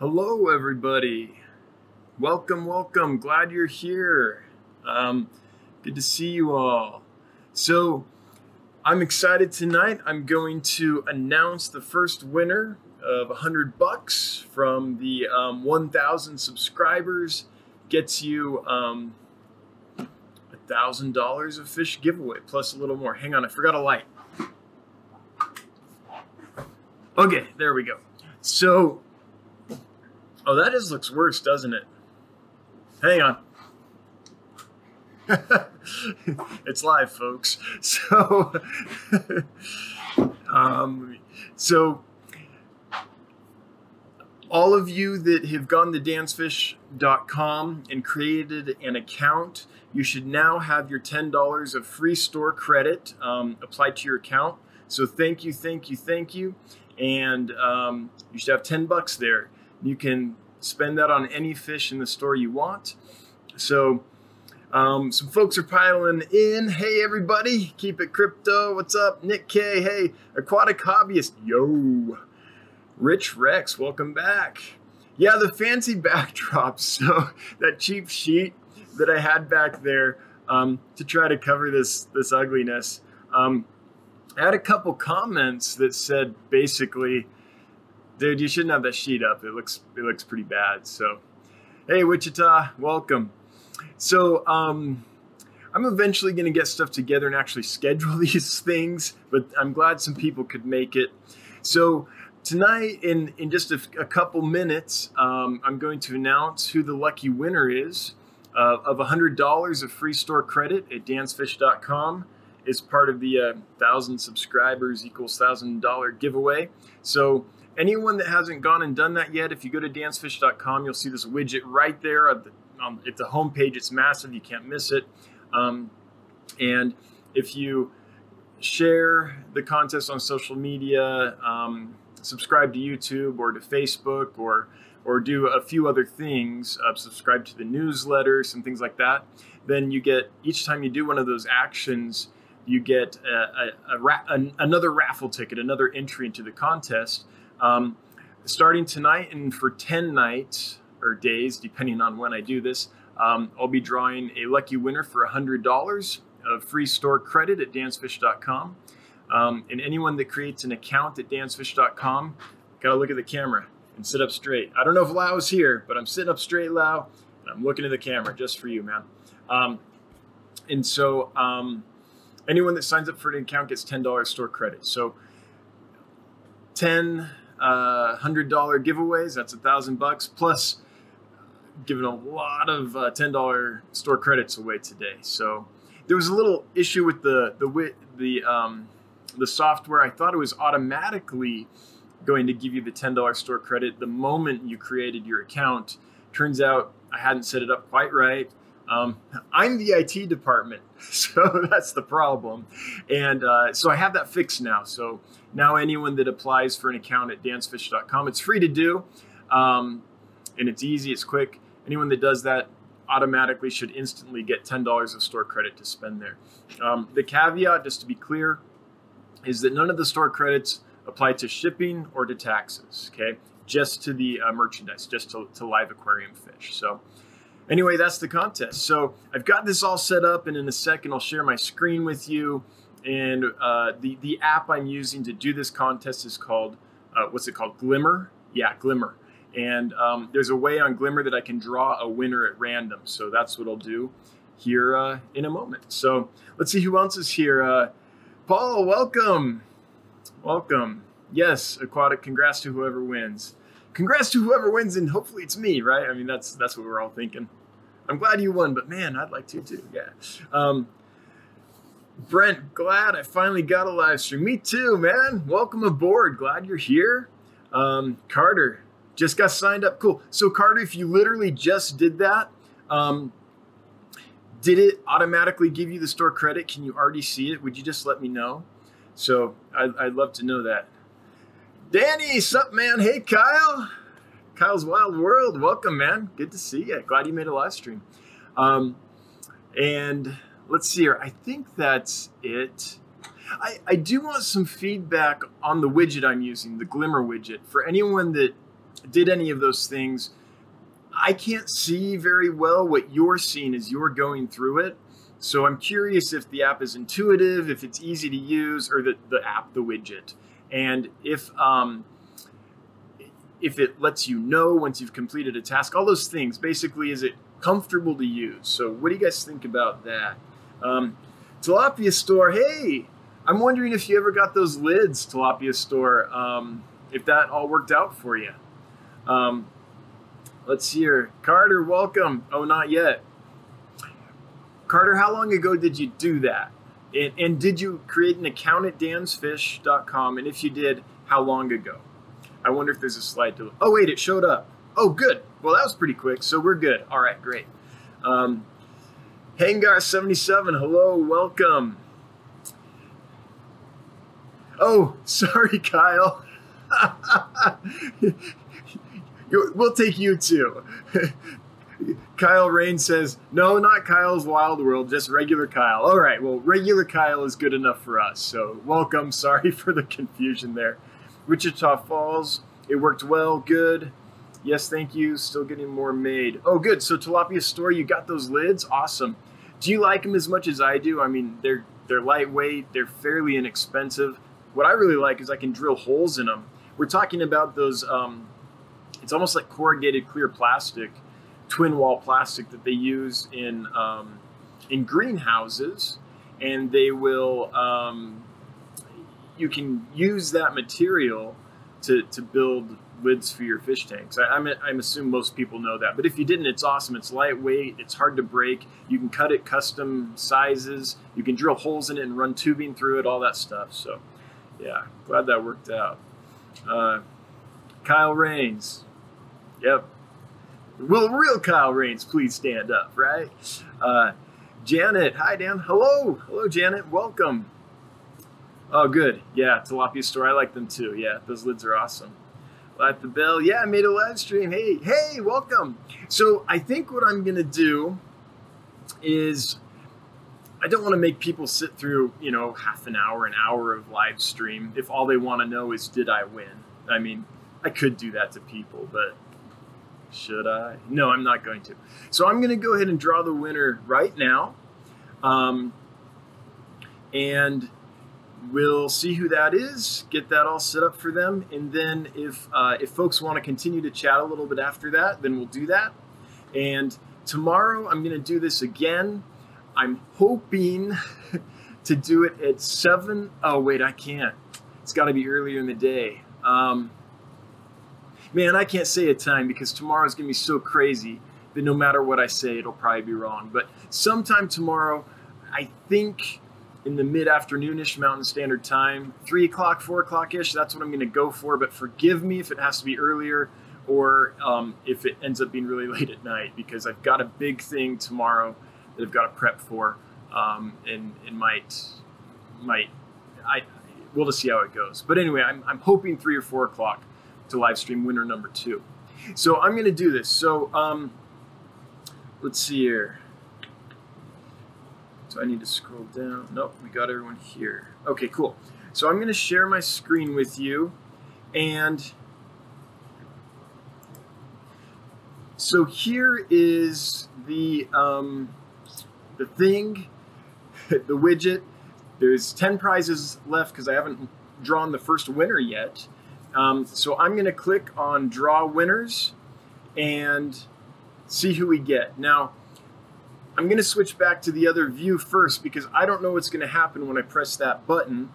Hello, everybody. Welcome, welcome. Glad you're here. Um, good to see you all. So, I'm excited tonight. I'm going to announce the first winner of 100 bucks from the um, 1,000 subscribers. Gets you um, $1,000 of fish giveaway plus a little more. Hang on, I forgot a light. Okay, there we go. So, oh, that just looks worse, doesn't it? Hang on. it's live, folks. So, um, so all of you that have gone to dansfish.com and created an account, you should now have your $10 of free store credit um, applied to your account. So thank you, thank you, thank you. And um, you should have 10 bucks there. You can spend that on any fish in the store you want. So um, some folks are piling in. Hey, everybody, keep it crypto. What's up? Nick K. Hey, aquatic hobbyist. Yo. Rich Rex, welcome back. Yeah, the fancy backdrop. So that cheap sheet that I had back there um, to try to cover this this ugliness. Um, I had a couple comments that said basically, dude, you shouldn't have that sheet up. It looks it looks pretty bad. So, hey, Wichita, welcome. So, um, I'm eventually going to get stuff together and actually schedule these things, but I'm glad some people could make it. So, tonight, in, in just a, a couple minutes, um, I'm going to announce who the lucky winner is uh, of $100 of free store credit at dansfish.com. Is part of the uh, thousand subscribers equals thousand dollar giveaway. So anyone that hasn't gone and done that yet, if you go to dansfish.com, you'll see this widget right there at the um, at the home page. It's massive; you can't miss it. Um, and if you share the contest on social media, um, subscribe to YouTube or to Facebook, or or do a few other things, uh, subscribe to the newsletter, some things like that, then you get each time you do one of those actions, you get a, a, a ra- an, another raffle ticket, another entry into the contest. Um, starting tonight and for 10 nights or days, depending on when I do this, um, I'll be drawing a lucky winner for $100 of free store credit at dansfish.com. Um, and anyone that creates an account at dansfish.com, gotta look at the camera and sit up straight. I don't know if Lau's here, but I'm sitting up straight, Lau, and I'm looking at the camera just for you, man. Um, and so, um, anyone that signs up for an account gets $10 store credit. So 10 uh, $100 giveaways, that's a thousand bucks plus giving a lot of uh, $10 store credits away today. So there was a little issue with the, the, the, um, the software. I thought it was automatically going to give you the $10 store credit the moment you created your account. Turns out I hadn't set it up quite right. Um, I'm the IT department, so that's the problem. And uh, so I have that fixed now. So now anyone that applies for an account at dansfish.com, it's free to do, um, and it's easy, it's quick. Anyone that does that automatically should instantly get $10 of store credit to spend there. Um, the caveat, just to be clear, is that none of the store credits apply to shipping or to taxes, okay? Just to the uh, merchandise, just to, to live aquarium fish. So anyway, that's the contest. So I've got this all set up, and in a second, I'll share my screen with you. And uh, the the app I'm using to do this contest is called uh, what's it called? Glimmer. Yeah, Glimmer. And um, there's a way on Glimmer that I can draw a winner at random. So that's what I'll do here uh, in a moment. So let's see who else is here. Uh, Paul, welcome, welcome. Yes, aquatic. Congrats to whoever wins. Congrats to whoever wins, and hopefully it's me, right? I mean, that's that's what we're all thinking. I'm glad you won, but man, I'd like to too. Yeah. Um, Brent, glad I finally got a live stream. Me too, man. Welcome aboard. Glad you're here. Um, Carter just got signed up. Cool. So Carter, if you literally just did that, um, did it automatically give you the store credit? Can you already see it? Would you just let me know? So I, I'd love to know that. Danny, sup, man? Hey, Kyle. Kyle's Wild World. Welcome, man. Good to see you. Glad you made a live stream. Um, and let's see here. I think that's it. I, I do want some feedback on the widget I'm using, the Glimmer widget. For anyone that did any of those things, I can't see very well what you're seeing as you're going through it. So I'm curious if the app is intuitive, if it's easy to use, or the, the app, the widget, and if um, if it lets you know once you've completed a task, all those things. Basically, is it comfortable to use? So what do you guys think about that? Um, Tilapia Store, hey, I'm wondering if you ever got those lids, Tilapia Store, um, if that all worked out for you. Um, let's here. Carter, welcome. Oh, not yet. Carter, how long ago did you do that? And, and did you create an account at dansfish.com? And if you did, how long ago? I wonder if there's a slide to. Oh, wait, it showed up. Oh, good. Well, that was pretty quick, so we're good. All right, great. Um, Hangar77, hello, welcome. Oh, sorry, Kyle. we'll take you too. Kyle Rain says, no, not Kyle's Wild World, just regular Kyle. All right, well, regular Kyle is good enough for us. So, welcome. Sorry for the confusion there. Wichita Falls, it worked well, good. Yes, thank you. Still getting more made. Oh, good. So, Tilapia Store, you got those lids? Awesome. Do you like them as much as I do? I mean, they're they're lightweight, they're fairly inexpensive. What I really like is I can drill holes in them. We're talking about those. Um, it's almost like corrugated clear plastic, twin wall plastic that they use in um, in greenhouses, and they will. Um, you can use that material to to build lids for your fish tanks. I, I'm, I'm assuming most people know that, but if you didn't, it's awesome. It's lightweight. It's hard to break. You can cut it custom sizes. You can drill holes in it and run tubing through it. All that stuff. So, yeah, glad that worked out. Uh, Kyle Rains. Yep. Will real Kyle Rains please stand up, right? Uh, Janet, hi Dan. Hello, hello Janet. Welcome. Oh, good. Yeah, tilapia store. I like them too. Yeah, those lids are awesome at the bell. Yeah, I made a live stream. Hey, hey, welcome. So I think what I'm gonna do is I don't want to make people sit through, you know, half an hour, an hour of live stream if all they want to know is did I win? I mean, I could do that to people, but should I? No, I'm not going to. So I'm going to go ahead and draw the winner right now. Um, and we'll see who that is, get that all set up for them, and then if uh, if folks want to continue to chat a little bit after that, then we'll do that. And tomorrow I'm going to do this again. I'm hoping to do it at seven. Oh wait, I can't. It's got to be earlier in the day. Um, man, I can't say a time because tomorrow's going to be so crazy that no matter what I say, it'll probably be wrong. But sometime tomorrow, I think in the mid afternoonish Mountain Standard Time, three o'clock, four o'clock ish. That's what I'm going to go for. But forgive me if it has to be earlier or um, if it ends up being really late at night because I've got a big thing tomorrow that I've got to prep for, um, and it might might I we'll just see how it goes. But anyway, I'm I'm hoping three or four o'clock to live stream winner number two. So I'm going to do this. So um, let's see here. So I need to scroll down. Nope, we got everyone here. Okay, cool. So I'm going to share my screen with you. And so here is the, um, the thing, the widget. There's 10 prizes left because I haven't drawn the first winner yet. Um, so I'm going to click on draw winners and see who we get. Now, I'm going to switch back to the other view first because I don't know what's going to happen when I press that button.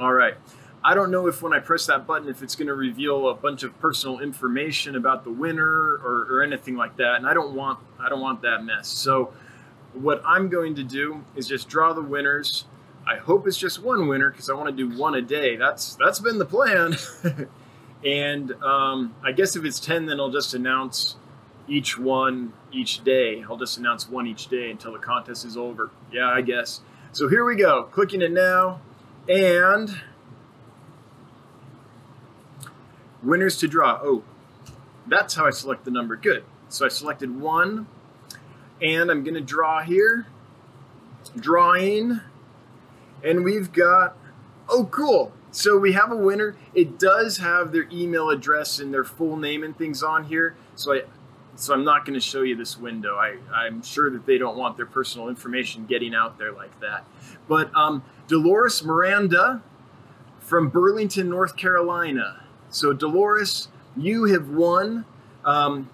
All right. I don't know if when I press that button, if it's going to reveal a bunch of personal information about the winner or, or anything like that. And I don't want, I don't want that mess. So what I'm going to do is just draw the winners. I hope it's just one winner because I want to do one a day. That's, that's been the plan. and um, I guess if it's 10, then I'll just announce each one each day. I'll just announce one each day until the contest is over. Yeah, I guess. So here we go. Clicking it now. And winners to draw. Oh, that's how I select the number. Good. So I selected one. And I'm going to draw here. Drawing. And we've got, oh, cool. so we have a winner. It does have their email address and their full name and things on here. So I, so I'm not going to show you this window. I, I'm sure that they don't want their personal information getting out there like that. But um, Dolores Miranda from Burlington, North Carolina. So Dolores, you have won. Um,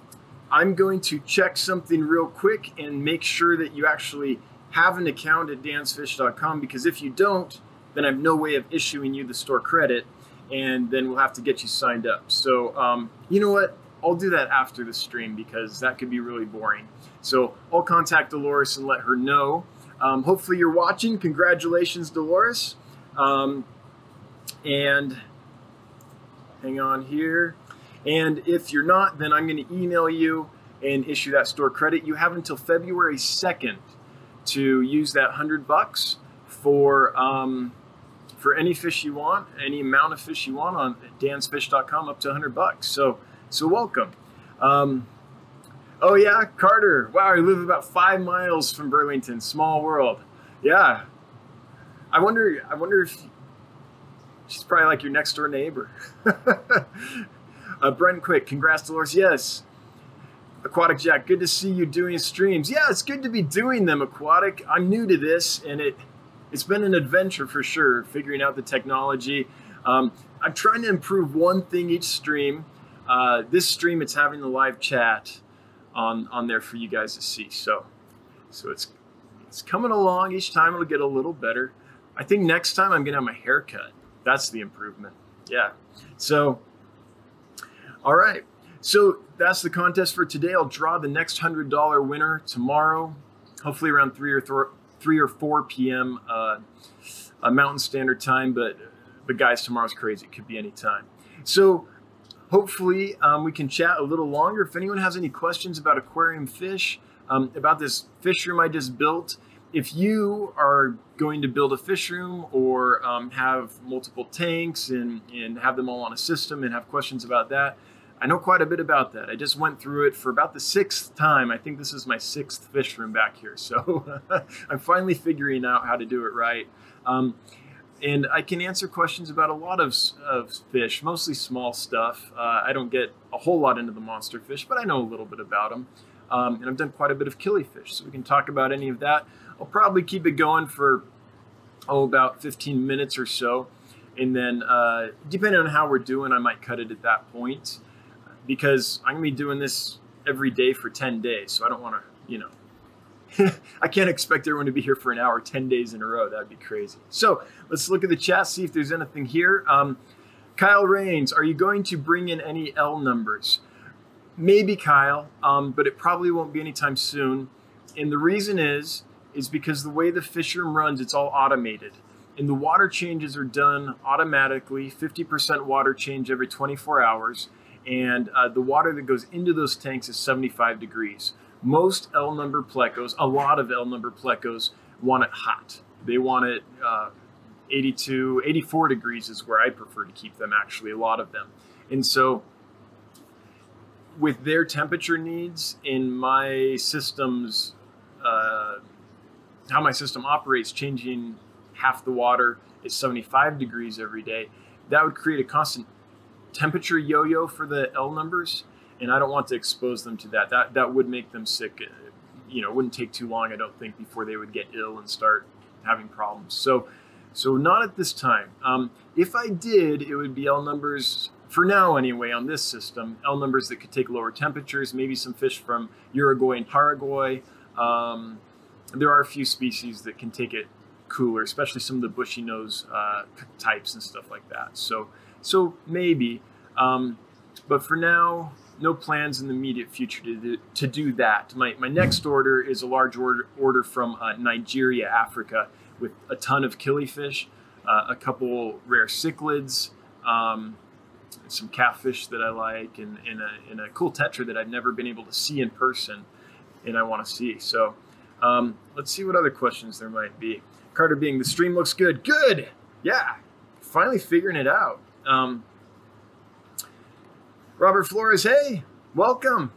I'm going to check something real quick and make sure that you actually have an account at dansfish.com because if you don't, then I have no way of issuing you the store credit and then we'll have to get you signed up. So, um, you know what? I'll do that after the stream because that could be really boring. So I'll contact Dolores and let her know. Um, hopefully you're watching. Congratulations, Dolores. Um, and hang on here. And if you're not, then I'm going to email you and issue that store credit. You have until February 2nd to use that 100 bucks for um, for any fish you want, any amount of fish you want on dansfish.com up to 100 bucks. So so welcome. Um, oh yeah, Carter. Wow, you live about five miles from Burlington. Small world. Yeah. I wonder. I wonder if she's probably like your next door neighbor. uh, Brent Quick, congrats, Dolores. Yes. Aquatic Jack, good to see you doing streams. Yeah, it's good to be doing them, Aquatic. I'm new to this, and it it's been an adventure for sure, figuring out the technology. Um, I'm trying to improve one thing each stream. Uh, this stream, it's having the live chat on on there for you guys to see. So, so it's it's coming along. Each time it'll get a little better. I think next time I'm gonna have my hair cut. That's the improvement. Yeah. So, all right. So that's the contest for today. I'll draw the next hundred dollar winner tomorrow, hopefully around three or th- three or four p.m. Uh, Mountain Standard Time. But but guys, tomorrow's crazy. It could be any time. So hopefully um, we can chat a little longer. If anyone has any questions about aquarium fish, um, about this fish room I just built, if you are going to build a fish room or um, have multiple tanks and, and have them all on a system and have questions about that, I know quite a bit about that. I just went through it for about the sixth time. I think this is my sixth fish room back here. So I'm finally figuring out how to do it right. And I can answer questions about a lot of, of fish, mostly small stuff. Uh, I don't get a whole lot into the monster fish, but I know a little bit about them. Um, and I've done quite a bit of killifish, so we can talk about any of that. I'll probably keep it going for, oh, about 15 minutes or so. And then, uh, depending on how we're doing, I might cut it at that point because I'm going to be doing this every day for 10 days. So I don't want to, you know, I can't expect everyone to be here for an hour 10 days in a row. That'd be crazy. So let's look at the chat, see if there's anything here. Um, Kyle Rains, are you going to bring in any L numbers? Maybe Kyle, um, but it probably won't be anytime soon. And the reason is, is because the way the fish room runs, it's all automated. And the water changes are done automatically, 50% water change every 24 hours. And uh, the water that goes into those tanks is 75 degrees most L number plecos, a lot of L number plecos want it hot. They want it uh, 82, 84 degrees is where I prefer to keep them actually, a lot of them. And so with their temperature needs in my system's, uh, how my system operates, changing half the water is 75 degrees every day, that would create a constant temperature yo-yo for the L numbers and I don't want to expose them to that. That that would make them sick. You know, it wouldn't take too long, I don't think, before they would get ill and start having problems. So, so not at this time. Um, if I did, it would be L numbers for now anyway on this system. L numbers that could take lower temperatures, maybe some fish from Uruguay and Paraguay. Um, there are a few species that can take it cooler, especially some of the bushy nose uh, types and stuff like that. So, so maybe. Um, but for now, no plans in the immediate future to do, to do that. My, my next order is a large order, order from uh, Nigeria, Africa, with a ton of killifish, uh, a couple rare cichlids, um, some catfish that I like, and, and, a, and a cool tetra that I've never been able to see in person and I want to see. So um, let's see what other questions there might be. Carter being, the stream looks good. Good! Yeah, finally figuring it out. Um, Robert Flores, hey, welcome.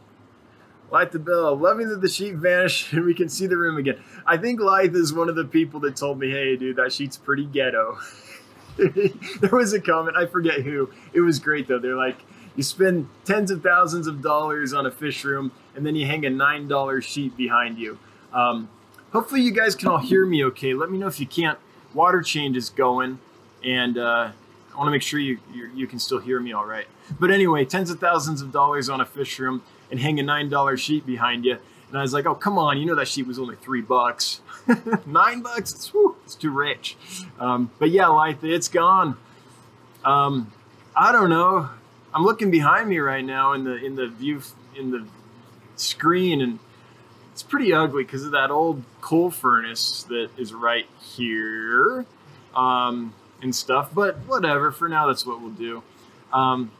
Light the bell. Loving that the sheet vanished and we can see the room again. I think Lythe is one of the people that told me, hey, dude, that sheet's pretty ghetto. there was a comment, I forget who. It was great though. They're like, you spend tens of thousands of dollars on a fish room, and then you hang a nine dollar sheet behind you. Um, hopefully, you guys can all hear me okay. Let me know if you can't. Water change is going, and uh, want to make sure you, you you can still hear me all right. But anyway, tens of thousands of dollars on a fish room and hang a nine dollar sheet behind you. And I was like, oh come on, you know that sheet was only three bucks, nine bucks. It's, whew, it's too rich. Um, but yeah, life, it's gone. Um, I don't know. I'm looking behind me right now in the in the view in the screen, and it's pretty ugly because of that old coal furnace that is right here um, and stuff. But whatever. For now, that's what we'll do. Um,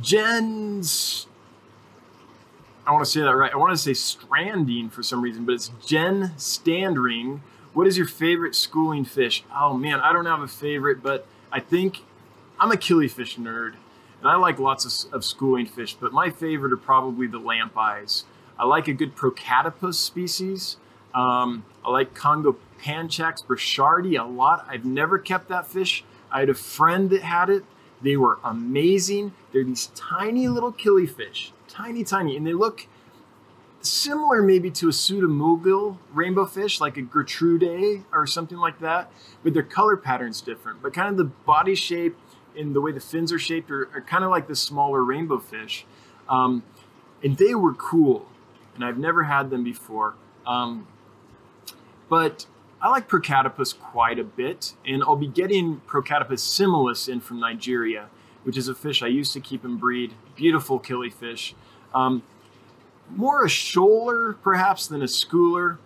Jen's. I want to say that right. I want to say stranding for some reason, but it's Jen Standring. What is your favorite schooling fish? Oh man, I don't have a favorite, but I think I'm a killifish nerd, and I like lots of, of schooling fish, but my favorite are probably the lamp eyes. I like a good Procatopus species. Um, I like Congo Panchax burchardi a lot. I've never kept that fish. I had a friend that had it. They were amazing. They're these tiny little killifish, tiny, tiny, and they look similar maybe to a pseudomugil rainbow fish, like a Gertrude or something like that, but their color pattern's different. But kind of the body shape and the way the fins are shaped are, are kind of like the smaller rainbow fish. Um, and they were cool, and I've never had them before. Um, but I like Procatopus quite a bit, and I'll be getting Procatopus similis in from Nigeria, which is a fish I used to keep and breed. Beautiful killifish. Um, more a shoaler perhaps than a schooler,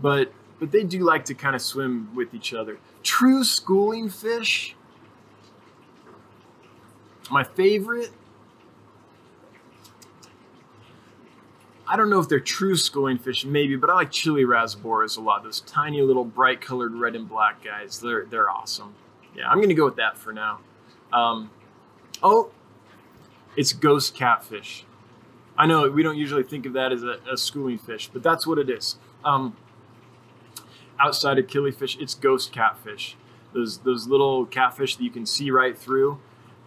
but but they do like to kind of swim with each other. True schooling fish. My favorite. I don't know if they're true schooling fish, maybe, but I like chili rasboras a lot. Those tiny little bright colored red and black guys. They're they're awesome. Yeah, I'm gonna go with that for now. Um, oh, it's ghost catfish. I know we don't usually think of that as a, a schooling fish, but that's what it is. Um, outside of killifish, it's ghost catfish. Those those little catfish that you can see right through.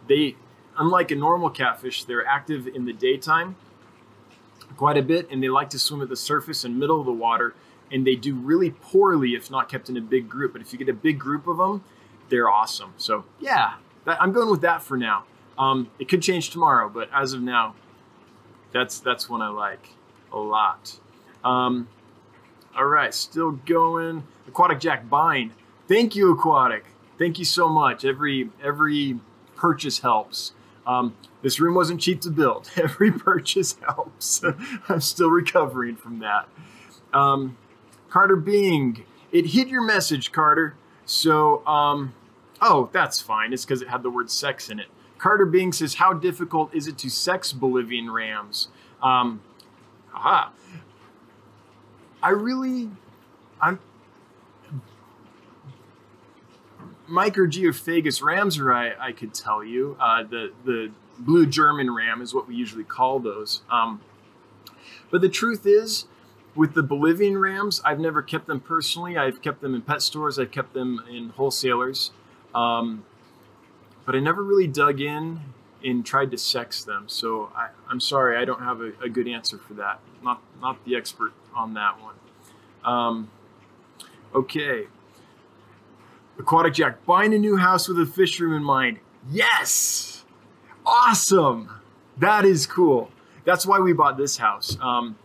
They, unlike a normal catfish, they're active in the daytime quite a bit, and they like to swim at the surface and middle of the water. And they do really poorly if not kept in a big group. But if you get a big group of them, they're awesome. So yeah, that, I'm going with that for now. Um, it could change tomorrow, but as of now, that's that's one I like a lot. Um, all right, still going. Aquatic Jack Bind. Thank you, Aquatic. Thank you so much. Every every purchase helps. Um, this room wasn't cheap to build. Every purchase helps. I'm still recovering from that. Um, Carter Bing, it hid your message, Carter. So, um, oh, that's fine. It's because it had the word sex in it. Carter Bing says, How difficult is it to sex Bolivian rams? Um, aha. I really, I'm, Microgeophagus ramirezi, I could tell you. Uh, the, the blue German ram is what we usually call those. Um, but the truth is, with the Bolivian rams, I've never kept them personally. I've kept them in pet stores, I've kept them in wholesalers. Um, but I never really dug in and tried to sex them. So I, am sorry, I don't have a, a, good answer for that. Not not the expert on that one. Um, okay. Aquatic Jack, buying a new house with a fish room in mind. Yes! Awesome! That is cool. That's why we bought this house. Um,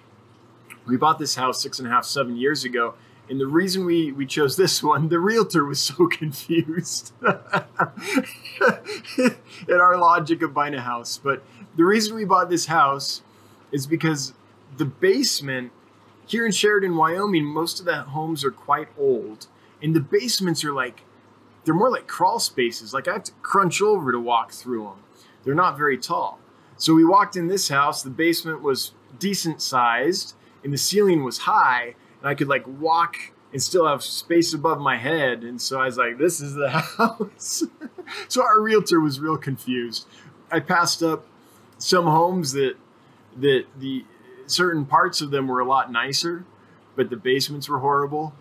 we bought this house six and a half, seven years ago and the reason we, we chose this one, the realtor was so confused at our logic of buying a house. But the reason we bought this house is because the basement here in Sheridan, Wyoming, most of the homes are quite old. And the basements are like, they're more like crawl spaces. Like I have to crunch over to walk through them. They're not very tall. So we walked in this house, the basement was decent sized and the ceiling was high and I could like walk and still have space above my head. And so I was like, this is the house. so our realtor was real confused. I passed up some homes that that the certain parts of them were a lot nicer, but the basements were horrible.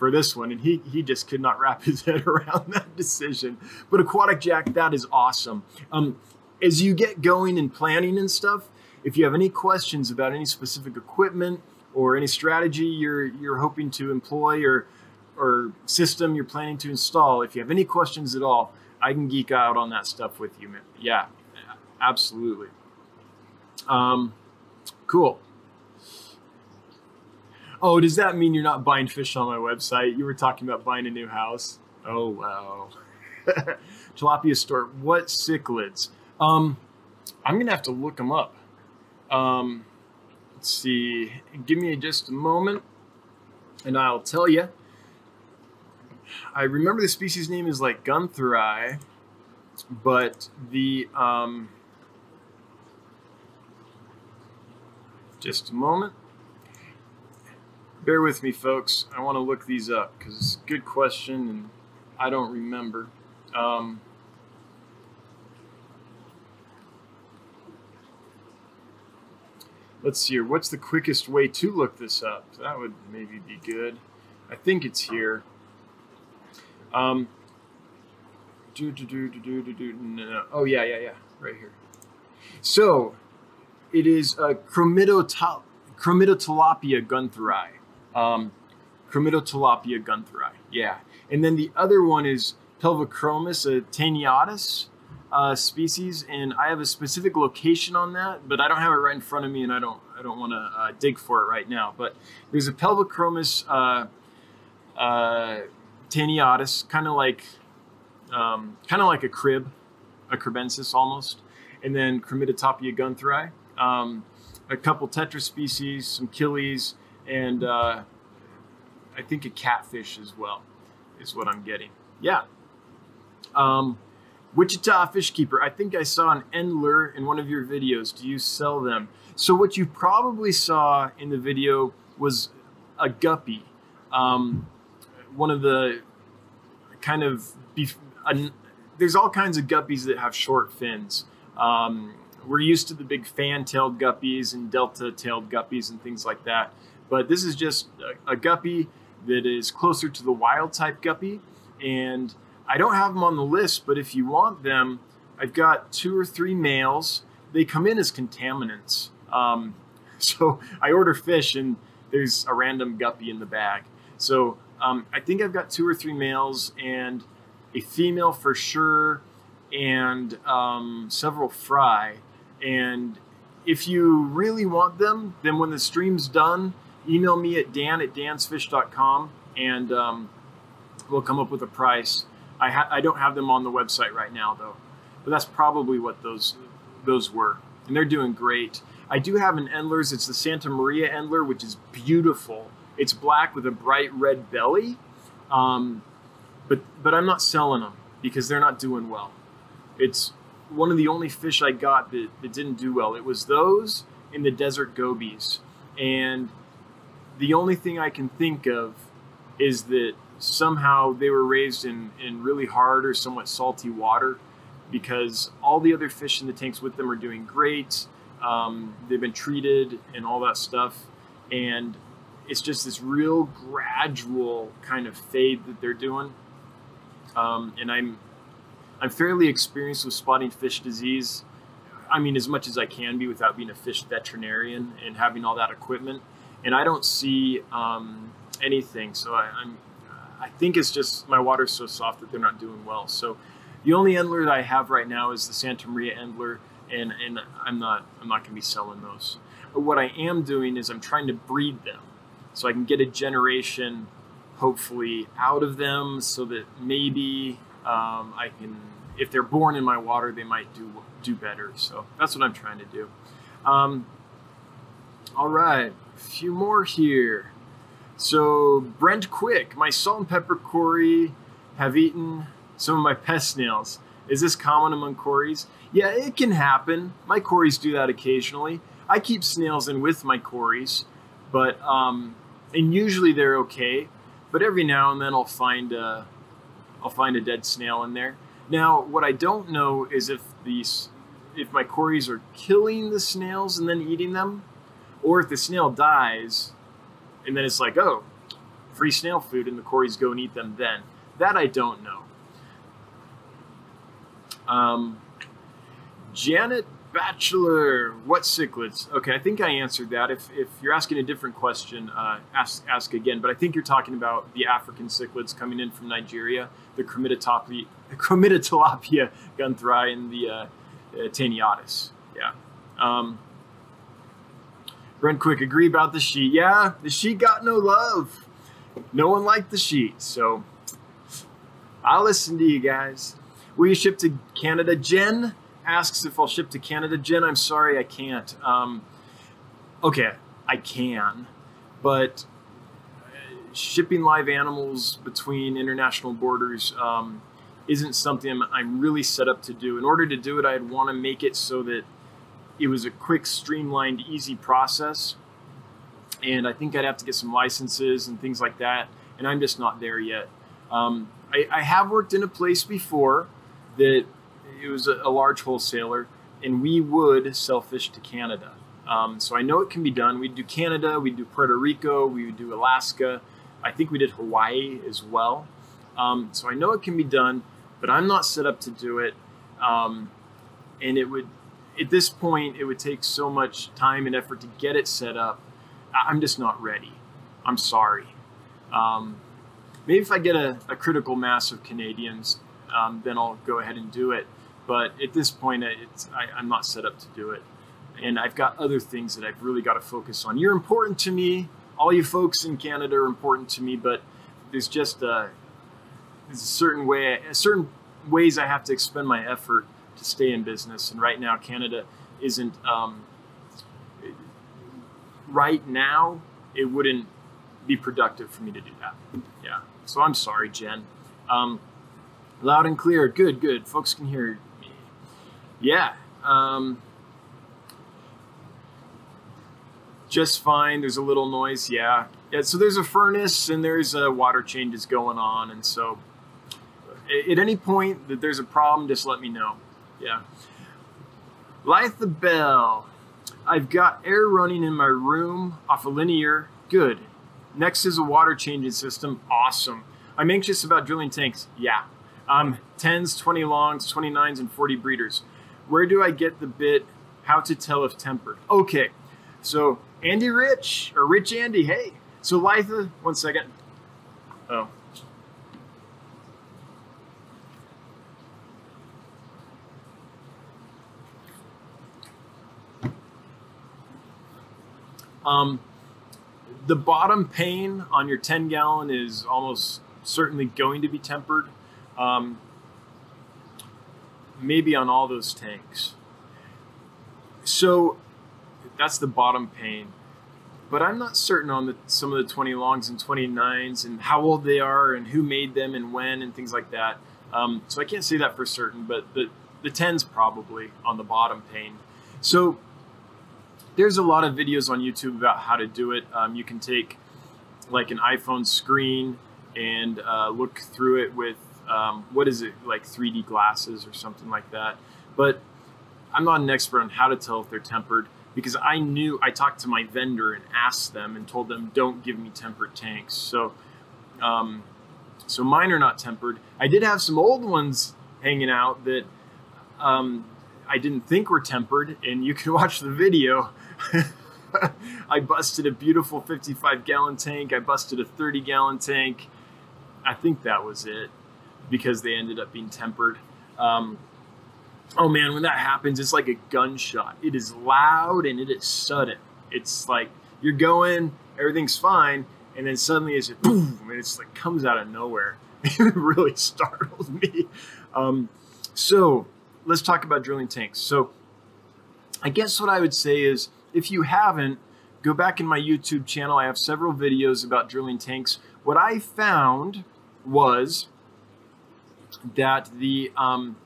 For this one, and he he just could not wrap his head around that decision. But aquatic jack, that is awesome. Um, as you get going and planning and stuff, if you have any questions about any specific equipment or any strategy you're you're hoping to employ or or system you're planning to install, if you have any questions at all, I can geek out on that stuff with you. Yeah, absolutely. Um, cool. Oh, does that mean you're not buying fish on my website? You were talking about buying a new house. Oh wow. Tilapia store. What cichlids? Um, I'm gonna have to look them up. Um, let's see. Give me just a moment, and I'll tell you. I remember the species name is like Guntheri, but the um, just a moment. Bear with me, folks. I want to look these up because it's a good question and I don't remember. Um, let's see here. What's the quickest way to look this up? That would maybe be good. I think it's here. Um, do, do, do, do, do, do, do, no. Oh, yeah, yeah, yeah. Right here. So, it is a Chromidotilapia guntheri. Um, Chromidotilapia guntheri. Yeah. And then the other one is Pelvicachromis, a taeniatus uh, species, and I have a specific location on that, but I don't have it right in front of me, and I don't I don't want to uh, dig for it right now. But there's a Pelvicachromis uh, uh, taeniatus, kind of like um, kind of like a crib, a kribensis almost, and then Chromitotopia guntheri, um, a couple tetraspecies, some killies, and uh, I think a catfish as well is what I'm getting. Yeah. Um, Wichita Fish Keeper. I think I saw an Endler in one of your videos. Do you sell them? So what you probably saw in the video was a guppy. Um, one of the kind of a, there's all kinds of guppies that have short fins. Um, we're used to the big fan-tailed guppies and delta-tailed guppies and things like that, but this is just a, a guppy that is closer to the wild type guppy and I don't have them on the list, but if you want them, I've got two or three males. They come in as contaminants. Um, so I order fish and there's a random guppy in the bag. So um, I think I've got two or three males and a female for sure, and um, several fry. And if you really want them, then when the stream's done, email me at dan at dansfish.com and um, we'll come up with a price. I, ha- I don't have them on the website right now though, but that's probably what those those were, and they're doing great. I do have an Endlers. It's the Santa Maria Endler, which is beautiful. It's black with a bright red belly, um, but but I'm not selling them because they're not doing well. It's one of the only fish I got that, that didn't do well. It was those in the desert gobies, and the only thing I can think of is that somehow they were raised in, in really hard or somewhat salty water because all the other fish in the tanks with them are doing great. Um, they've been treated and all that stuff. And it's just this real gradual kind of fade that they're doing. Um, and I'm I'm fairly experienced with spotting fish disease. I mean, as much as I can be without being a fish veterinarian and having all that equipment. And I don't see um, anything. So I, I'm I think it's just my water's so soft that they're not doing well. So the only Endler that I have right now is the Santa Maria Endler, and and I'm not I'm not going to be selling those. But what I am doing is I'm trying to breed them, so I can get a generation, hopefully, out of them, so that maybe um, I can, if they're born in my water, they might do do better. So that's what I'm trying to do. Um, all right, a few more here. So Brent Quick, my salt and pepper Cory have eaten some of my pest snails. Is this common among Corys? Yeah, it can happen. My Corys do that occasionally. I keep snails in with my Corys, but um, and usually they're okay. But every now and then I'll find a, I'll find a dead snail in there. Now, what I don't know is if these, if my Corys are killing the snails and then eating them, or if the snail dies and then it's like, oh, free snail food and the Corys go and eat them then. That I don't know. Um, Janet Bachelor, what cichlids? Okay, I think I answered that. If, if you're asking a different question, uh, ask ask again. But I think you're talking about the African cichlids coming in from Nigeria, the Chromitotopia, Chromitotopia gunthri and the uh, uh. Yeah. Um, Brent Quick, agree about the sheet. Yeah, the sheet got no love. No one liked the sheet, so I'll listen to you guys. Will you ship to Canada? Jen asks if I'll ship to Canada. Jen, I'm sorry I can't. Um, okay, I can, but shipping live animals between international borders um, isn't something I'm really set up to do. In order to do it, I'd want to make it so that it was a quick, streamlined, easy process. And I think I'd have to get some licenses and things like that. And I'm just not there yet. Um, I, I have worked in a place before that it was a, a large wholesaler, and we would sell fish to Canada. Um, so I know it can be done. We'd do Canada, we'd do Puerto Rico, we would do Alaska. I think we did Hawaii as well. Um, so I know it can be done, but I'm not set up to do it. Um, and it would, at this point, it would take so much time and effort to get it set up. I'm just not ready. I'm sorry. Um, maybe if I get a, a critical mass of Canadians, um, then I'll go ahead and do it. But at this point, it's, I, I'm not set up to do it. And I've got other things that I've really got to focus on. You're important to me. All you folks in Canada are important to me, but there's just a, there's a certain way, certain ways I have to expend my effort to stay in business. And right now, Canada isn't. Um, right now, it wouldn't be productive for me to do that. Yeah. So I'm sorry, Jen. Um, loud and clear. Good, good. Folks can hear me. Yeah. Um, just fine. There's a little noise. Yeah. Yeah. So there's a furnace and there's uh, water changes going on. And so at any point that there's a problem, just let me know. Yeah. Light the bell. I've got air running in my room off a linear. Good. Next is a water changing system. Awesome. I'm anxious about drilling tanks. Yeah. Um, 10s, 20 longs, 29s, and 40 breeders. Where do I get the bit how to tell if tempered? Okay. So Andy Rich, or Rich Andy, hey. So Litha, one second. Oh. Um, the bottom pane on your 10 gallon is almost certainly going to be tempered. Um, maybe on all those tanks. So that's the bottom pane. But I'm not certain on the, some of the 20 longs and 29s and how old they are and who made them and when and things like that. Um, so I can't say that for certain, but the, the 10's probably on the bottom pane. So there's a lot of videos on YouTube about how to do it. Um, you can take like an iPhone screen and uh, look through it with um, what is it like 3D glasses or something like that. But I'm not an expert on how to tell if they're tempered because I knew I talked to my vendor and asked them and told them don't give me tempered tanks. So, um, so mine are not tempered. I did have some old ones hanging out that um, I didn't think were tempered, and you can watch the video. I busted a beautiful 55 gallon tank. I busted a 30 gallon tank. I think that was it because they ended up being tempered. Um, oh man, when that happens, it's like a gunshot. It is loud and it is sudden. It's like you're going, everything's fine, and then suddenly it's just boom, and it's like comes out of nowhere. it really startled me. Um, so let's talk about drilling tanks. So I guess what I would say is if you haven't, go back in my YouTube channel. I have several videos about drilling tanks. What I found was that the um,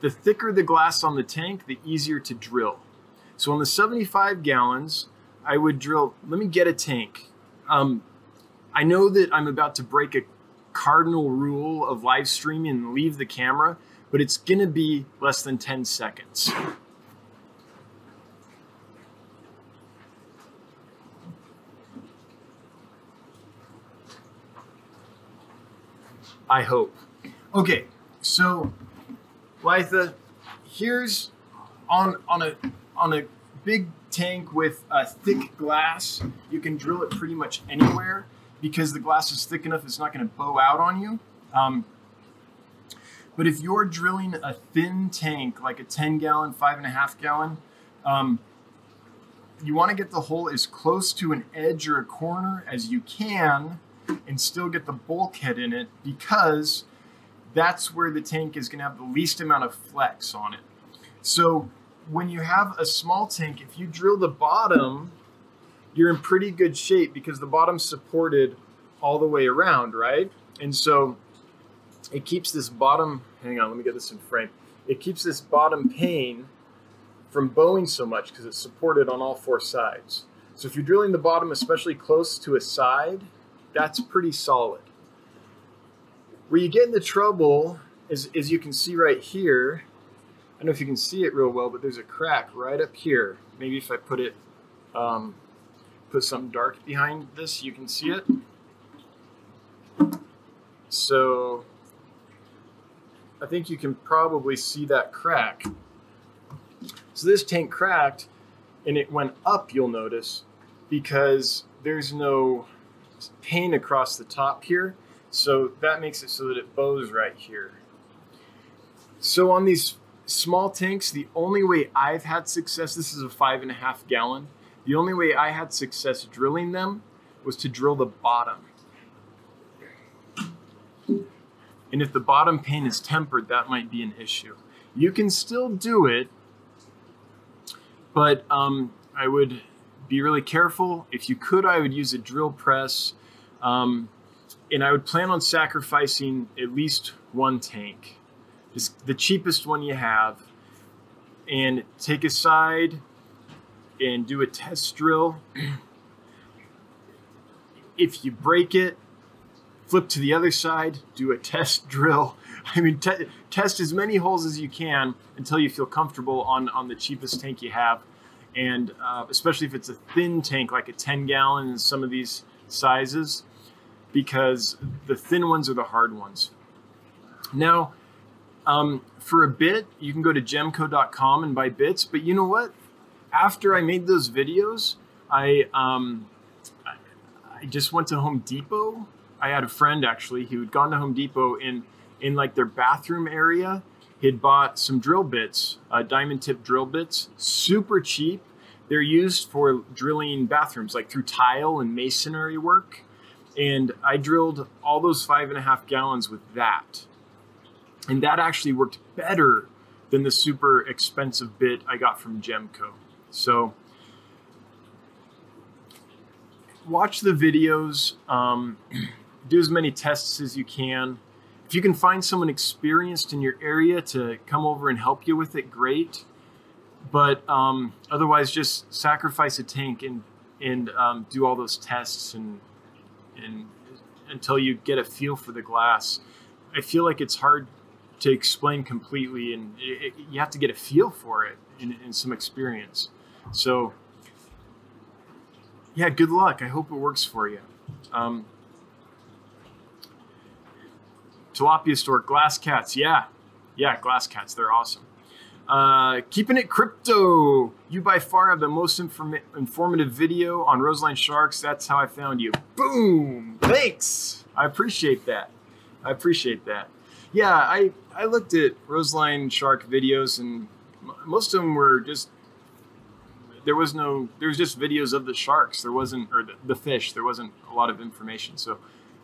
the thicker the glass on the tank, the easier to drill. So on the 75 gallons, I would drill. Let me get a tank. Um, I know that I'm about to break a cardinal rule of live streaming and leave the camera, but it's gonna be less than 10 seconds. I hope. Okay, so Litha, here's on on a on a big tank with a thick glass. You can drill it pretty much anywhere because the glass is thick enough. It's not going to bow out on you. Um, but if you're drilling a thin tank, like a 10 gallon, five and a half gallon, um, you want to get the hole as close to an edge or a corner as you can and still get the bulkhead in it because that's where the tank is going to have the least amount of flex on it. So when you have a small tank, if you drill the bottom, you're in pretty good shape because the bottom's supported all the way around, right? And so it keeps this bottom, hang on, let me get this in frame. It keeps this bottom pane from bowing so much because it's supported on all four sides. So if you're drilling the bottom especially close to a side, that's pretty solid. Where you get into trouble is, as you can see right here, I don't know if you can see it real well, but there's a crack right up here. Maybe if I put it, um, put something dark behind this, you can see it. So I think you can probably see that crack. So this tank cracked and it went up, you'll notice, because there's no pane across the top here. So that makes it so that it bows right here. So on these small tanks, the only way I've had success, this is a five and a half gallon, the only way I had success drilling them was to drill the bottom. And if the bottom pane is tempered, that might be an issue. You can still do it, but um, I would be really careful. If you could, I would use a drill press. Um, and I would plan on sacrificing at least one tank, just the cheapest one you have, and take a side and do a test drill. if you break it, flip to the other side, do a test drill. I mean, te- test as many holes as you can until you feel comfortable on, on the cheapest tank you have. And uh, especially if it's a thin tank, like a 10 gallon in some of these sizes, because the thin ones are the hard ones. Now, um, for a bit, you can go to gemco.com and buy bits, but you know what? After I made those videos, I, um, I just went to Home Depot I had a friend actually who had gone to Home Depot in in like their bathroom area. Had bought some drill bits, uh, diamond tip drill bits, super cheap. They're used for drilling bathrooms, like through tile and masonry work. And I drilled all those five and a half gallons with that. And that actually worked better than the super expensive bit I got from Gemco. So watch the videos. Um, do as many tests as you can. If you can find someone experienced in your area to come over and help you with it, great. But um, otherwise, just sacrifice a tank and and um, do all those tests and and until you get a feel for the glass. I feel like it's hard to explain completely, and it, it, you have to get a feel for it and, some experience. So, yeah, good luck. I hope it works for you. Um, Tilapia store, glass cats. Yeah, yeah, glass cats. They're awesome. Uh, keeping it crypto. You by far have the most inform- informative video on Roseline Sharks. That's how I found you. Boom. Thanks. I appreciate that. I appreciate that. Yeah, I, I looked at Roseline Shark videos and most of them were just there was no there was just videos of the sharks there wasn't or the, the fish there wasn't a lot of information so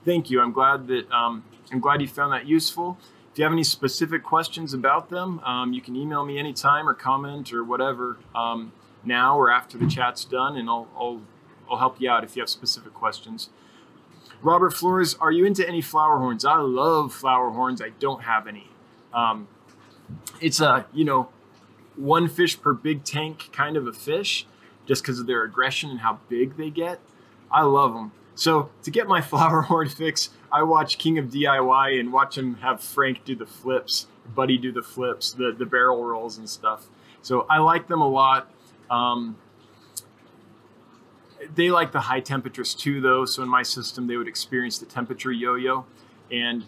thank you. I'm glad that um, I'm glad you found that useful. If you have any specific questions about them, um, you can email me anytime or comment or whatever um, now or after the chat's done, and I'll, I'll, I'll help you out if you have specific questions. Robert Flores, are you into any flower horns? I love flower horns. I don't have any. Um, it's a you know one fish per big tank kind of a fish, just because of their aggression and how big they get. I love them. So to get my flower horn fix, I watch King of DIY and watch him have Frank do the flips, Buddy do the flips, the, the barrel rolls and stuff. So I like them a lot. Um, they like the high temperatures too, though. So in my system, they would experience the temperature yo-yo. And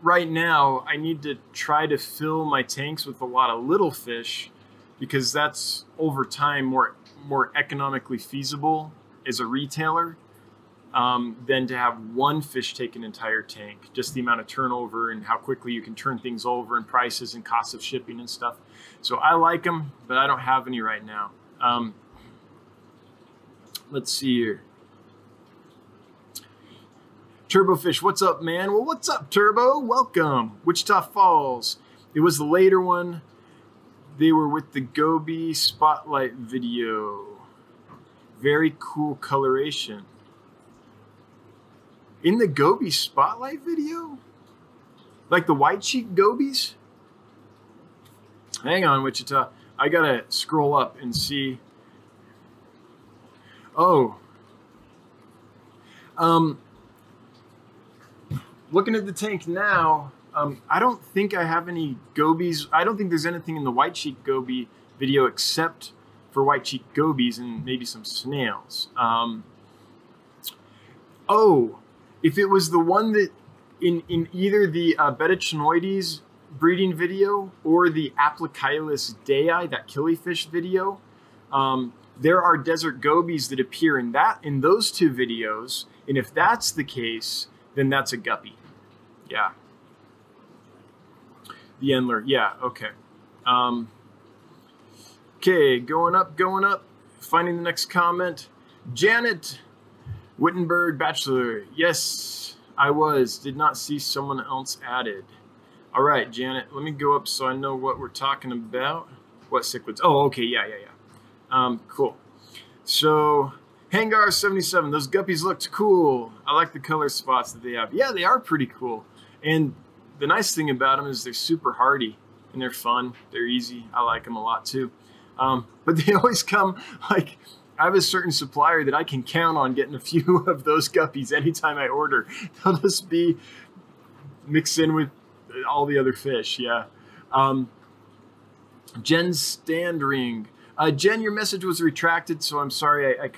right now I need to try to fill my tanks with a lot of little fish because that's over time more more economically feasible as a retailer um, than to have one fish take an entire tank. Just the amount of turnover and how quickly you can turn things over and prices and costs of shipping and stuff. So I like them, but I don't have any right now. Um, let's see here. Turbofish, what's up, man? Well, what's up, Turbo? Welcome. Wichita Falls. It was the later one. They were with the Goby Spotlight video. Very cool coloration. In the Goby Spotlight video? Like the white cheek Gobies? Hang on, Wichita. I gotta scroll up and see. Oh. Um, looking at the tank now, um, I don't think I have any gobies. I don't think there's anything in the white cheek goby video except for white cheek gobies and maybe some snails. Um, oh, if it was the one that in, in either the uh, Betta channoides breeding video or the Aplocheilus dayi, that killifish video, um, there are desert gobies that appear in that in those two videos. And if that's the case, then that's a guppy. Yeah. The Endler. Yeah, okay. Um, okay, going up, going up. Finding the next comment. Janet Wittenberg Bachelor. Yes, I was. Did not see someone else added. All right, Janet, let me go up so I know what we're talking about. What cichlids? Oh, okay, yeah, yeah, yeah. Um, cool. So, Hangar 77, those guppies looked cool. I like the color spots that they have. Yeah, they are pretty cool. And the nice thing about them is they're super hardy and they're fun. They're easy. I like them a lot too. Um, but they always come like I have a certain supplier that I can count on getting a few of those guppies anytime I order. They'll just be mixed in with all the other fish. Yeah. Um, Jen Standring. Uh, Jen, your message was retracted, so I'm sorry. I, I,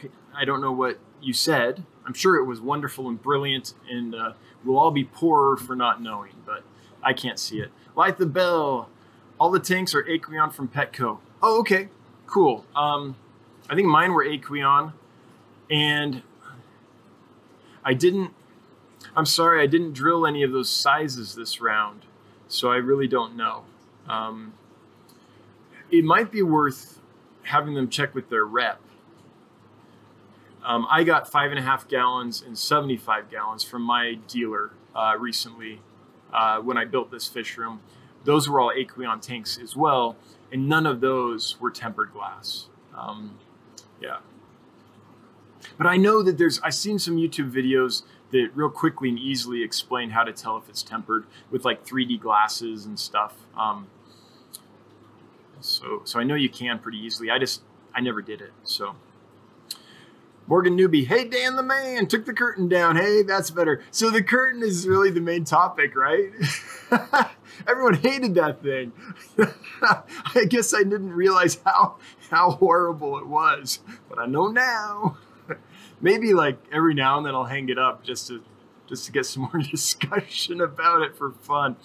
I, don't know what you said. I'm sure it was wonderful and brilliant, and uh, we'll all be poorer for not knowing, but I can't see it. Light the bell. All the tanks are Aqueon from Petco. Oh, okay. Cool. Um, I think mine were Aqueon, and I didn't. I'm sorry, I didn't drill any of those sizes this round, so I really don't know. Um, it might be worth having them check with their rep. Um, I got five and a half gallons and 75 gallons from my dealer uh, recently uh, when I built this fish room. Those were all Aqueon tanks as well, and none of those were tempered glass. Um, yeah. But I know that there's, I've seen some YouTube videos that real quickly and easily explain how to tell if it's tempered with like 3D glasses and stuff. Um, so, so I know you can pretty easily. I just, I never did it. So. Morgan Newby, hey Dan the man, took the curtain down. Hey, that's better. So the curtain is really the main topic, right? Everyone hated that thing. I guess I didn't realize how how horrible it was, but I know now. Maybe like every now and then I'll hang it up just to just to get some more discussion about it for fun.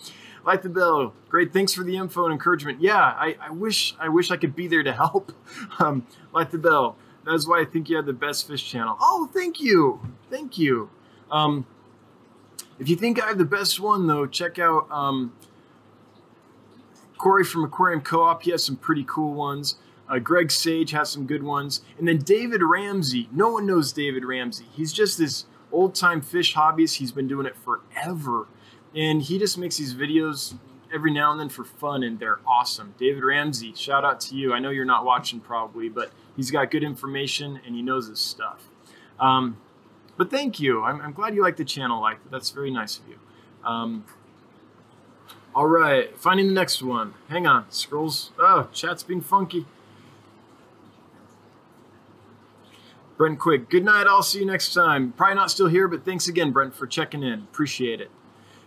Like the bell, great. Thanks for the info and encouragement. Yeah, I, I wish I wish I could be there to help. Um, like the bell that's why I think you have the best fish channel. Oh, thank you. Thank you. Um, if you think I have the best one, though, check out um, Corey from Aquarium Co-op. He has some pretty cool ones. Uh, Greg Sage has some good ones. And then David Ramsey. No one knows David Ramsey. He's just this old-time fish hobbyist. He's been doing it forever. And he just makes these videos every now and then for fun, and they're awesome. David Ramsey, shout out to you. I know you're not watching probably, but he's got good information and he knows his stuff. Um, but thank you. I'm, I'm, glad you like the channel like that. That's very nice of you. Um, all right, finding the next one. Hang on, scrolls. Oh, chat's being funky. Brent Quick, good night. I'll see you next time. Probably not still here, but thanks again, Brent, for checking in. Appreciate it.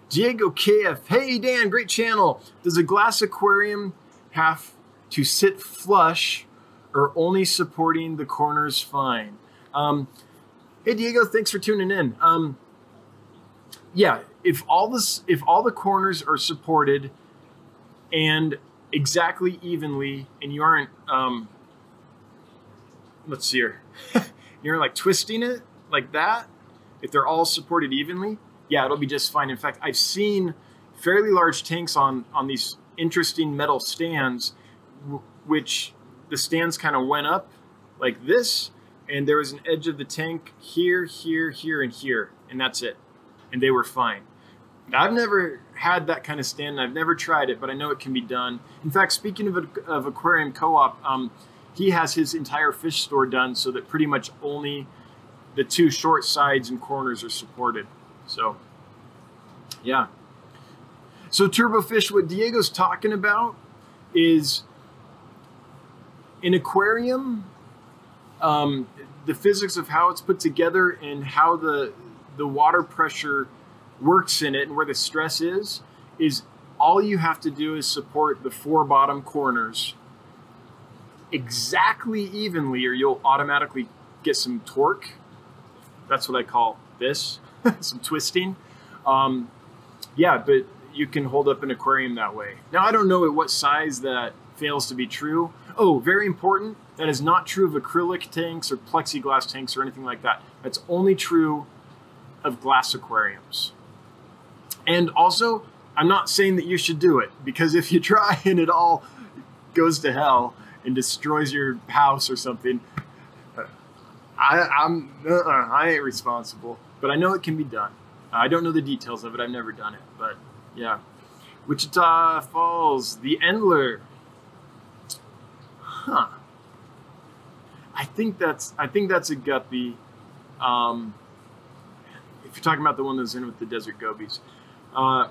Diego KF, hey Dan, great channel. Does a glass aquarium have to sit flush or only supporting the corners fine? Um, hey Diego, thanks for tuning in. Um, yeah, if all this, if all the corners are supported and exactly evenly, and you aren't, um, let's see here, you're like twisting it like that. If they're all supported evenly, yeah, it'll be just fine. In fact, I've seen fairly large tanks on on these interesting metal stands, which the stands kind of went up like this, and there was an edge of the tank here, here, here, and here, and that's it, and they were fine. I've never had that kind of stand. I've never tried it, but I know it can be done. In fact, speaking of, of aquarium co-op, um, he has his entire fish store done so that pretty much only the two short sides and corners are supported. So, yeah. So turbofish, what Diego's talking about is an aquarium. Um, the physics of how it's put together and how the the water pressure works in it and where the stress is is all you have to do is support the four bottom corners exactly evenly or you'll automatically get some torque that's what i call this some twisting um, yeah but you can hold up an aquarium that way now i don't know at what size that fails to be true oh very important that is not true of acrylic tanks or plexiglass tanks or anything like that that's only true of glass aquariums and also, I'm not saying that you should do it because if you try and it all goes to hell and destroys your house or something, I, I'm uh, I ain't responsible. But I know it can be done. I don't know the details of it. I've never done it, but yeah. Wichita Falls, the Endler. Huh. I think that's I think that's a guppy. Um, if you're talking about the one that's in with the desert gobies. Uh,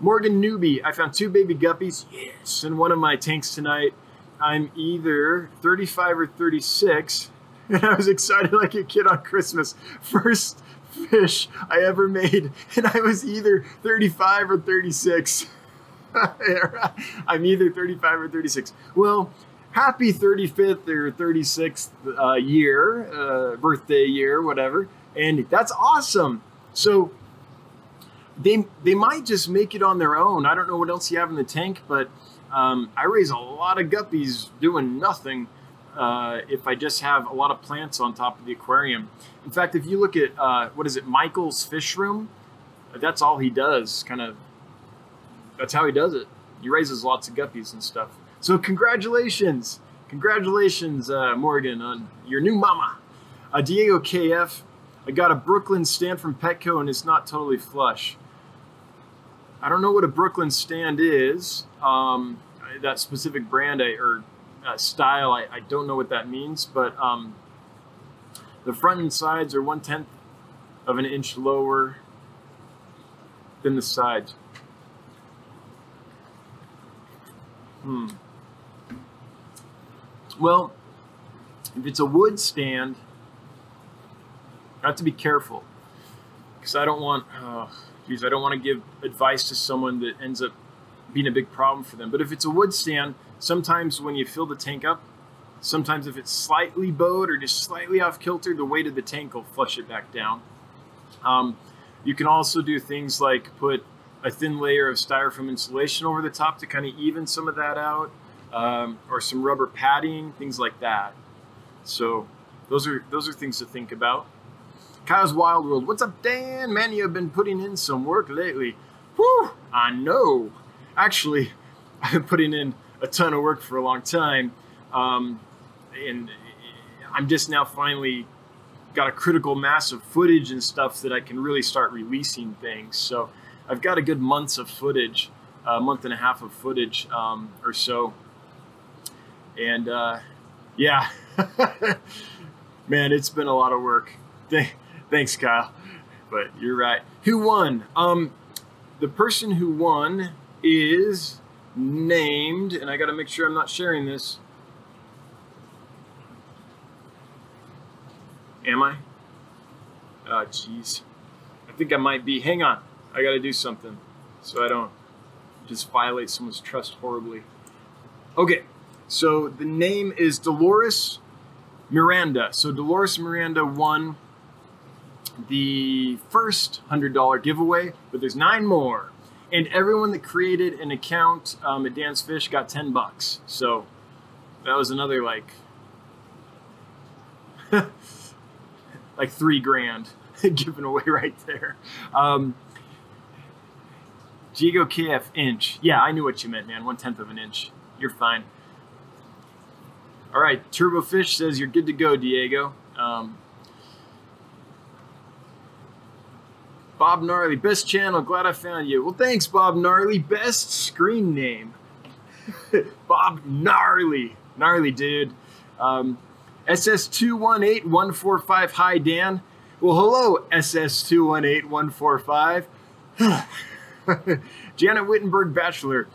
Morgan Newby, I found two baby guppies. Yes, in one of my tanks tonight. I'm either 35 or 36, and I was excited like a kid on Christmas. First fish I ever made, and I was either 35 or 36. I'm either 35 or 36. Well, happy 35th or 36th uh, year, uh, birthday year, whatever. And that's awesome. So they they might just make it on their own. I don't know what else you have in the tank, but um, I raise a lot of guppies doing nothing. Uh, if I just have a lot of plants on top of the aquarium. In fact, if you look at uh, what is it, Michael's fish room, that's all he does. Kind of, that's how he does it. He raises lots of guppies and stuff. So congratulations, congratulations, uh, Morgan, on your new mama. Uh, Diego KF, I got a Brooklyn stand from Petco and it's not totally flush. I don't know what a Brooklyn stand is. Um, that specific brand I, or uh, style, I, I, don't know what that means, but um, the front and sides are one tenth of an inch lower than the sides. Hmm. Well, if it's a wood stand, I have to be careful because I don't want. Uh, because I don't want to give advice to someone that ends up being a big problem for them. But if it's a wood stand, sometimes when you fill the tank up, sometimes if it's slightly bowed or just slightly off kilter, the weight of the tank will flush it back down. Um, you can also do things like put a thin layer of styrofoam insulation over the top to kind of even some of that out, um, or some rubber padding, things like that. So those are those are things to think about. Kyle's Wild World. What's up, Dan? Man, you have been putting in some work lately. Whew, I know. Actually, I've been putting in a ton of work for a long time. Um, and I'm just now finally got a critical mass of footage and stuff that I can really start releasing things. So I've got a good months of footage, a month and a half of footage um, or so. And uh, yeah, man, it's been a lot of work. Thanks, Kyle. But you're right. Who won? Um, the person who won is named, and I got to make sure I'm not sharing this. Am I? Oh, jeez. I think I might be. Hang on. I got to do something so I don't just violate someone's trust horribly. Okay, so the name is Dolores Miranda. So Dolores Miranda won the first $100 giveaway, but there's nine more. And everyone that created an account um, at Dan's Fish got 10 bucks. So that was another like, like three grand given away right there. Um, Diego KF inch. Yeah, I knew what you meant, man. One tenth of an inch. You're fine. All right, Turbo Fish says you're good to go, Diego. Um, Bob Gnarly, best channel. Glad I found you. Well, thanks, Bob Gnarly. Best screen name. Bob Gnarly. Gnarly, dude. Um, SS218145. Hi, Dan. Well, hello, SS218145. Janet Wittenberg, Bachelor.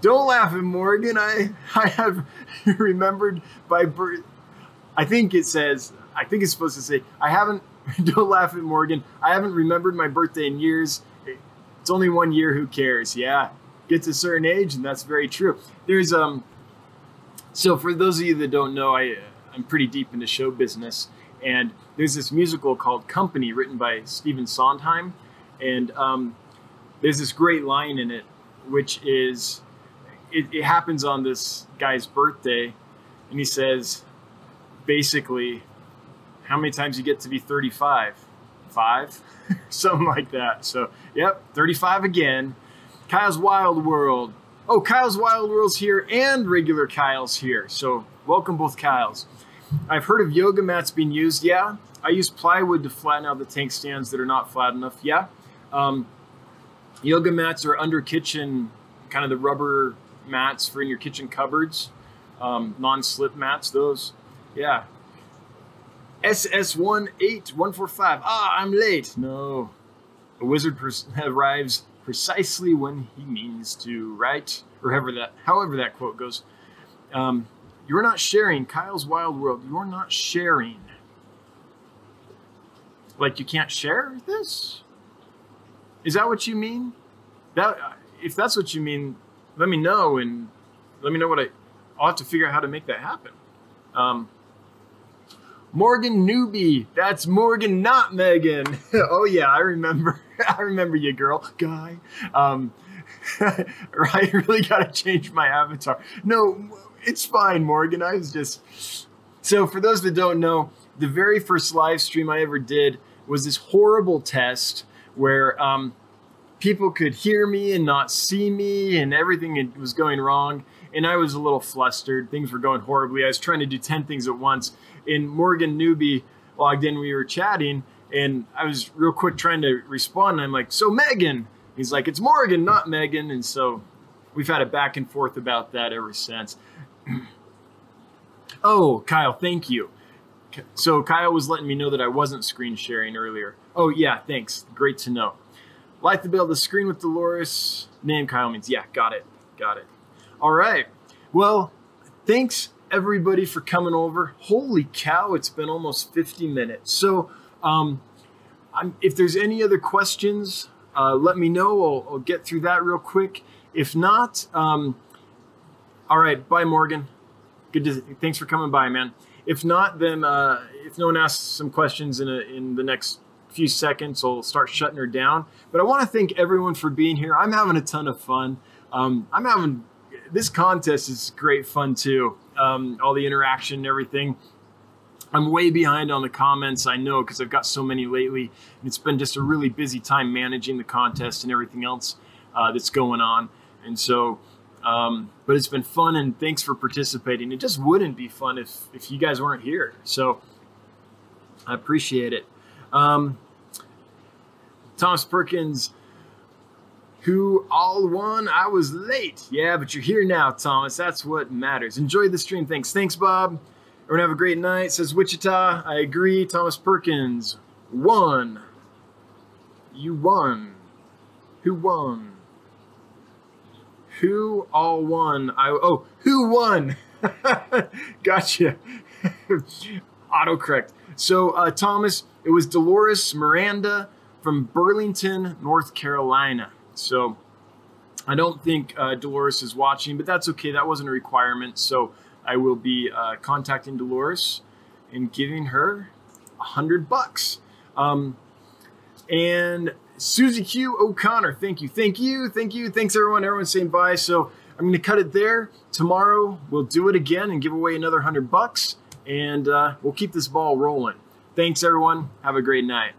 Don't laugh at Morgan. I, I have remembered by birth. I think it says, I think it's supposed to say, I haven't, don't laugh at Morgan. I haven't remembered my birthday in years. It's only one year. Who cares? Yeah. Gets a certain age, and that's very true. There's, um, so for those of you that don't know, I, I'm pretty deep into show business. And there's this musical called Company written by Stephen Sondheim. And um, there's this great line in it, which is it, it happens on this guy's birthday. And he says, basically, how many times you get to be 35? Five? Something like that. So, yep, 35 again. Kyle's Wild World. Oh, Kyle's Wild World's here and regular Kyle's here. So, welcome both Kyles. I've heard of yoga mats being used. Yeah, I use plywood to flatten out the tank stands that are not flat enough. Yeah. Um, yoga mats are under kitchen, kind of the rubber mats for in your kitchen cupboards, um, non-slip mats. Those, yeah. SS18145. Ah, I'm late. No, a wizard pers- arrives precisely when he means to. Right, or however that, however that quote goes. Um, you're not sharing Kyle's Wild World. You're not sharing. Like you can't share this? Is that what you mean? That if that's what you mean, let me know and let me know what I. Have to figure out how to make that happen. Um, Morgan Newbie. That's Morgan, not Megan. oh yeah, I remember. I remember you, girl, guy. Um, I really got to change my avatar. No, it's fine, Morgan. I was just. So for those that don't know, the very first live stream I ever did was this horrible test where um, people could hear me and not see me, and everything was going wrong. And I was a little flustered. Things were going horribly. I was trying to do 10 things at once. And Morgan Newbie logged in. We were chatting, and I was real quick trying to respond. And I'm like, So, Megan. He's like, It's Morgan, not Megan. And so we've had a back and forth about that ever since. oh, Kyle, thank you. So Kyle was letting me know that I wasn't screen sharing earlier. Oh yeah, thanks. Great to know. Like to build the screen with Dolores. Name Kyle means yeah, got it, got it. All right. Well, thanks everybody for coming over. Holy cow, it's been almost 50 minutes. So, um, if there's any other questions, uh, let me know. I'll, I'll, get through that real quick. If not, um, all right. Bye, Morgan. Good. To, thanks for coming by, man. If not, then uh, if no one asks some questions in a, in the next few seconds, I'll start shutting her down. But I want to thank everyone for being here. I'm having a ton of fun. Um, I'm having this contest is great fun too. Um, all the interaction and everything. I'm way behind on the comments, I know, because I've got so many lately. It's been just a really busy time managing the contest and everything else uh, that's going on. And so um, but it's been fun and thanks for participating. It just wouldn't be fun if, if you guys weren't here. So I appreciate it. Um, Thomas Perkins, who all won. I was late. Yeah, but you're here now, Thomas. That's what matters. Enjoy the stream. Thanks. Thanks, Bob. Everyone have a great night. Says Wichita. I agree. Thomas Perkins won. You won. Who won? Who all won? I oh, who won? gotcha. Autocorrect. So uh, Thomas, it was Dolores Miranda from Burlington, North Carolina. So I don't think uh, Dolores is watching, but that's okay. That wasn't a requirement. So I will be uh, contacting Dolores and giving her a hundred bucks. Um, And Susie Q O'Connor, thank you, thank you, thank you. Thanks everyone. Everyone's saying bye. So I'm going to cut it there. Tomorrow we'll do it again and give away another hundred bucks, and uh, we'll keep this ball rolling. Thanks everyone. Have a great night.